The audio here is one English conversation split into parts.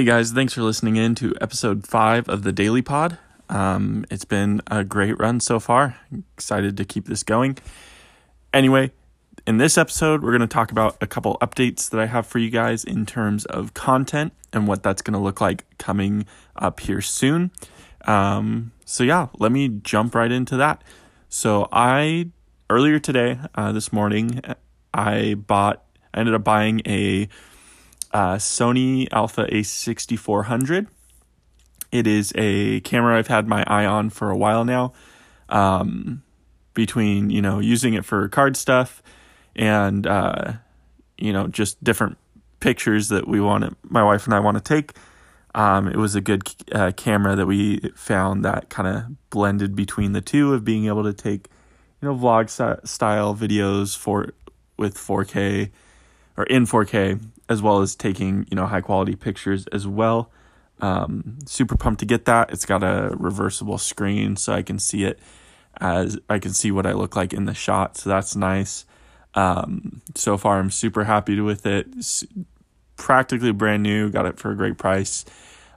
Hey guys, thanks for listening in to episode five of the Daily Pod. Um, it's been a great run so far. excited to keep this going. Anyway, in this episode, we're going to talk about a couple updates that I have for you guys in terms of content and what that's going to look like coming up here soon. Um, so, yeah, let me jump right into that. So, I earlier today, uh, this morning, I bought, I ended up buying a uh, Sony Alpha A6400. It is a camera I've had my eye on for a while now. Um, between you know using it for card stuff and uh, you know just different pictures that we want my wife and I want to take. Um, it was a good uh, camera that we found that kind of blended between the two of being able to take you know vlog style videos for with 4K or in 4K as well as taking you know high quality pictures as well. Um, super pumped to get that. It's got a reversible screen, so I can see it as I can see what I look like in the shot. So that's nice. Um, so far, I'm super happy with it. It's practically brand new. Got it for a great price.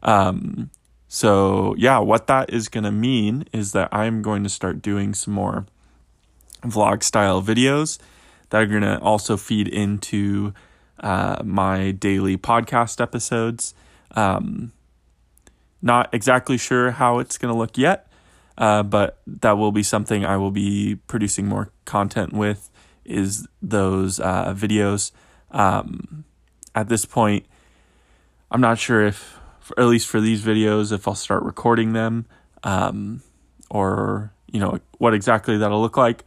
Um, so yeah, what that is going to mean is that I'm going to start doing some more vlog style videos that are going to also feed into uh, my daily podcast episodes. Um, not exactly sure how it's going to look yet, uh, but that will be something I will be producing more content with. Is those uh, videos? Um, at this point, I'm not sure if, at least for these videos, if I'll start recording them, um, or you know what exactly that'll look like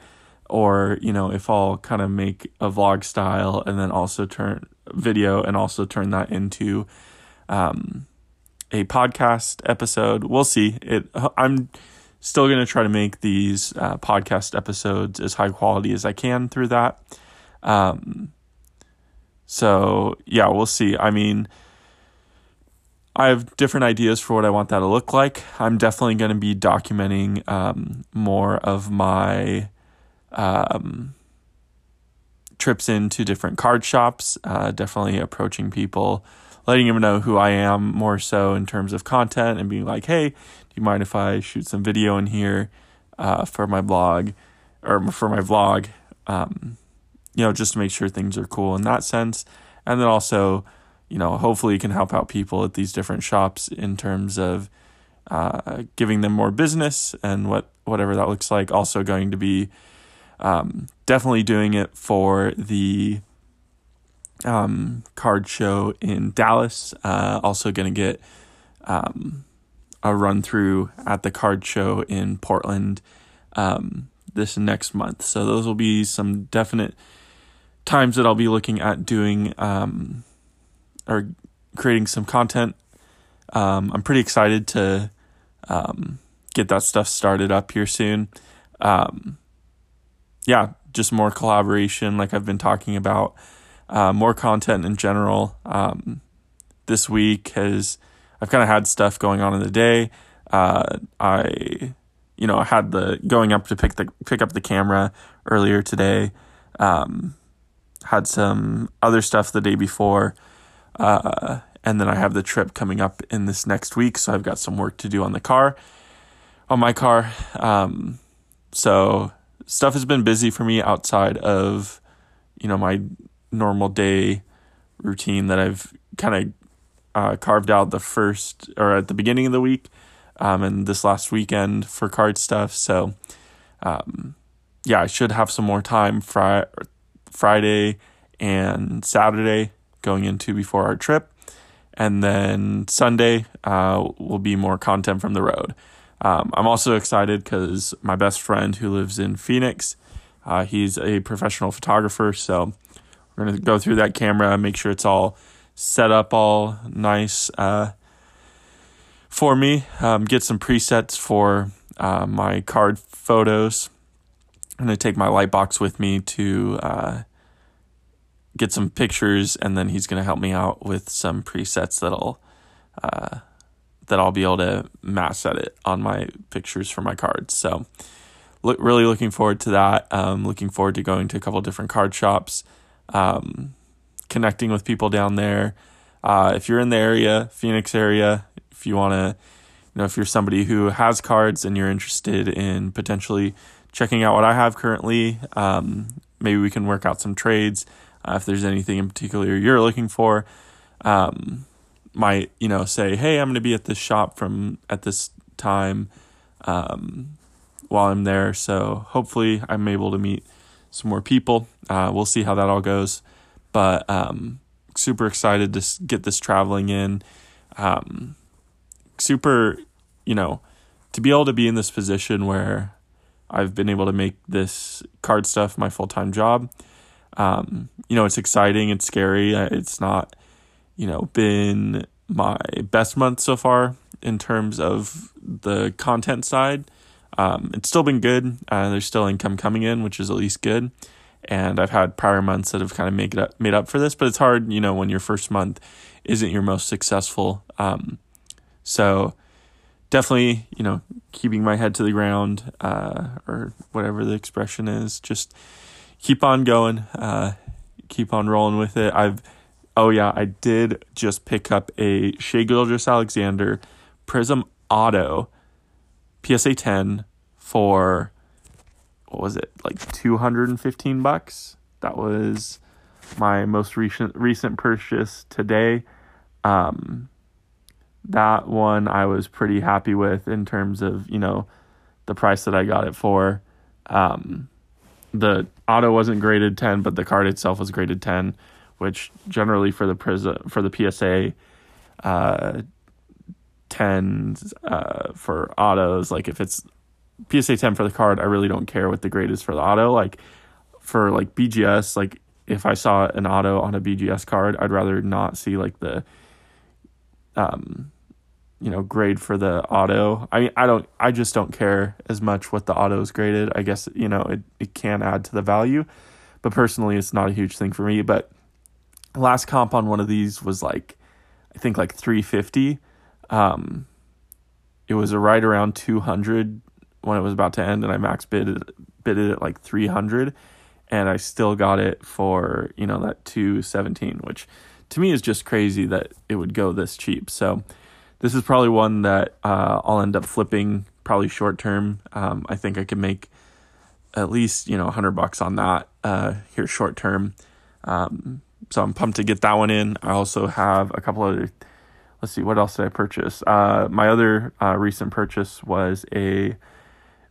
or you know if I'll kind of make a vlog style and then also turn video and also turn that into um, a podcast episode. We'll see. It I'm still going to try to make these uh, podcast episodes as high quality as I can through that. Um, so yeah, we'll see. I mean, I have different ideas for what I want that to look like. I'm definitely going to be documenting um, more of my um, trips into different card shops, uh, definitely approaching people, letting them know who I am more so in terms of content and being like, hey, do you mind if I shoot some video in here uh, for my blog or for my vlog? Um, you know, just to make sure things are cool in that sense. And then also, you know, hopefully you can help out people at these different shops in terms of uh, giving them more business and what whatever that looks like. Also going to be um, definitely doing it for the um, card show in Dallas. Uh, also going to get um, a run through at the card show in Portland um, this next month. So those will be some definite times that I'll be looking at doing um, or creating some content. Um, I'm pretty excited to um, get that stuff started up here soon. Um, yeah, just more collaboration, like I've been talking about, uh, more content in general. Um, this week has I've kind of had stuff going on in the day. Uh, I, you know, I had the going up to pick the pick up the camera earlier today. Um, had some other stuff the day before, uh, and then I have the trip coming up in this next week. So I've got some work to do on the car, on my car. Um, so stuff has been busy for me outside of, you know, my normal day routine that I've kind of uh, carved out the first or at the beginning of the week um, and this last weekend for card stuff. So, um, yeah, I should have some more time fri- Friday and Saturday going into before our trip. And then Sunday uh, will be more content from the road. Um, I'm also excited because my best friend who lives in Phoenix, uh, he's a professional photographer. So we're going to go through that camera, make sure it's all set up all nice uh, for me, um, get some presets for uh, my card photos. I'm going to take my light box with me to uh, get some pictures, and then he's going to help me out with some presets that'll uh, that I'll be able to mass edit on my pictures for my cards. So, look, really looking forward to that. Um, looking forward to going to a couple different card shops, um, connecting with people down there, Uh, if you're in the area, Phoenix area, if you want to, you know, if you're somebody who has cards and you're interested in potentially checking out what I have currently, um, maybe we can work out some trades. Uh, if there's anything in particular you're looking for, um, might you know say, hey, I'm going to be at this shop from at this time um, while I'm there. So hopefully I'm able to meet some more people. Uh, we'll see how that all goes, but um, super excited to get this traveling in. Um, super, you know, to be able to be in this position where I've been able to make this card stuff my full time job. Um, you know, it's exciting, it's scary. It's not, you know, been my best month so far in terms of the content side. Um, it's still been good. Uh, there's still income coming in, which is at least good. And I've had prior months that have kind of made it up, made up for this, but it's hard, you know, when your first month isn't your most successful. Um, so definitely, you know, keeping my head to the ground, uh, or whatever the expression is, just keep on going, uh, keep on rolling with it. I've, oh yeah, I did just pick up a Shai Gilgeous-Alexander Prizm Auto PSA 10 for what was it like 215 bucks? That was my most recent recent purchase today. Um that one I was pretty happy with in terms of you know the price that I got it for. Um the auto wasn't graded 10 but the card itself was graded 10 which generally for the Prizm for the PSA uh 10s uh, for autos. Like if it's PSA 10 for the card, I really don't care what the grade is for the auto. Like for like BGS, like if I saw an auto on a BGS card, I'd rather not see like the um you know grade for the auto. I mean, I don't I just don't care as much what the auto is graded. I guess you know it it can add to the value, but personally it's not a huge thing for me, but last comp on one of these was like I think like 350 um, it was a right around 200 when it was about to end, and I max bid it, bid it at like 300, and I still got it for you know that 217, which to me is just crazy that it would go this cheap. So this is probably one that uh, I'll end up flipping probably short term. Um, I think I could make at least you know 100 bucks on that uh, here short term. Um, so I'm pumped to get that one in. I also have a couple other let's see, what else did I purchase? Uh, my other uh, recent purchase was a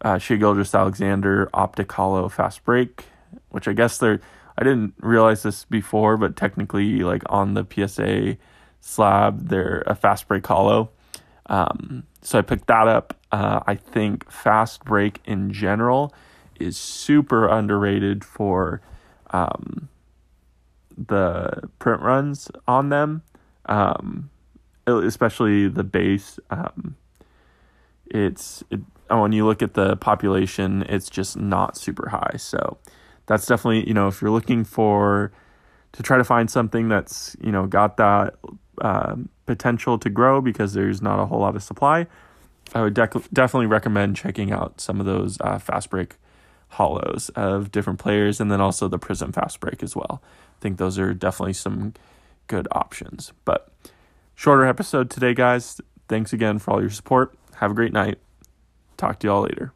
uh, Shai Gilgeous-Alexander Optic Holo Fast Break, which I guess they're, I didn't realize this before, but technically, like on the PSA slab, they're a Fast Break Holo. Um, so I picked that up. Uh, I think Fast Break in general is super underrated for um, the print runs on them. Um, especially the base. Um, it's it, oh, when you look at the population, it's just not super high. So that's definitely you know if you're looking for to try to find something that's you know got that uh, potential to grow because there's not a whole lot of supply. I would dec- definitely recommend checking out some of those uh, fast break holos of different players and then also the prizm fast break as well. I think those are definitely some good options. But Shorter episode today, guys. Thanks again for all your support. Have a great night. Talk to y'all later.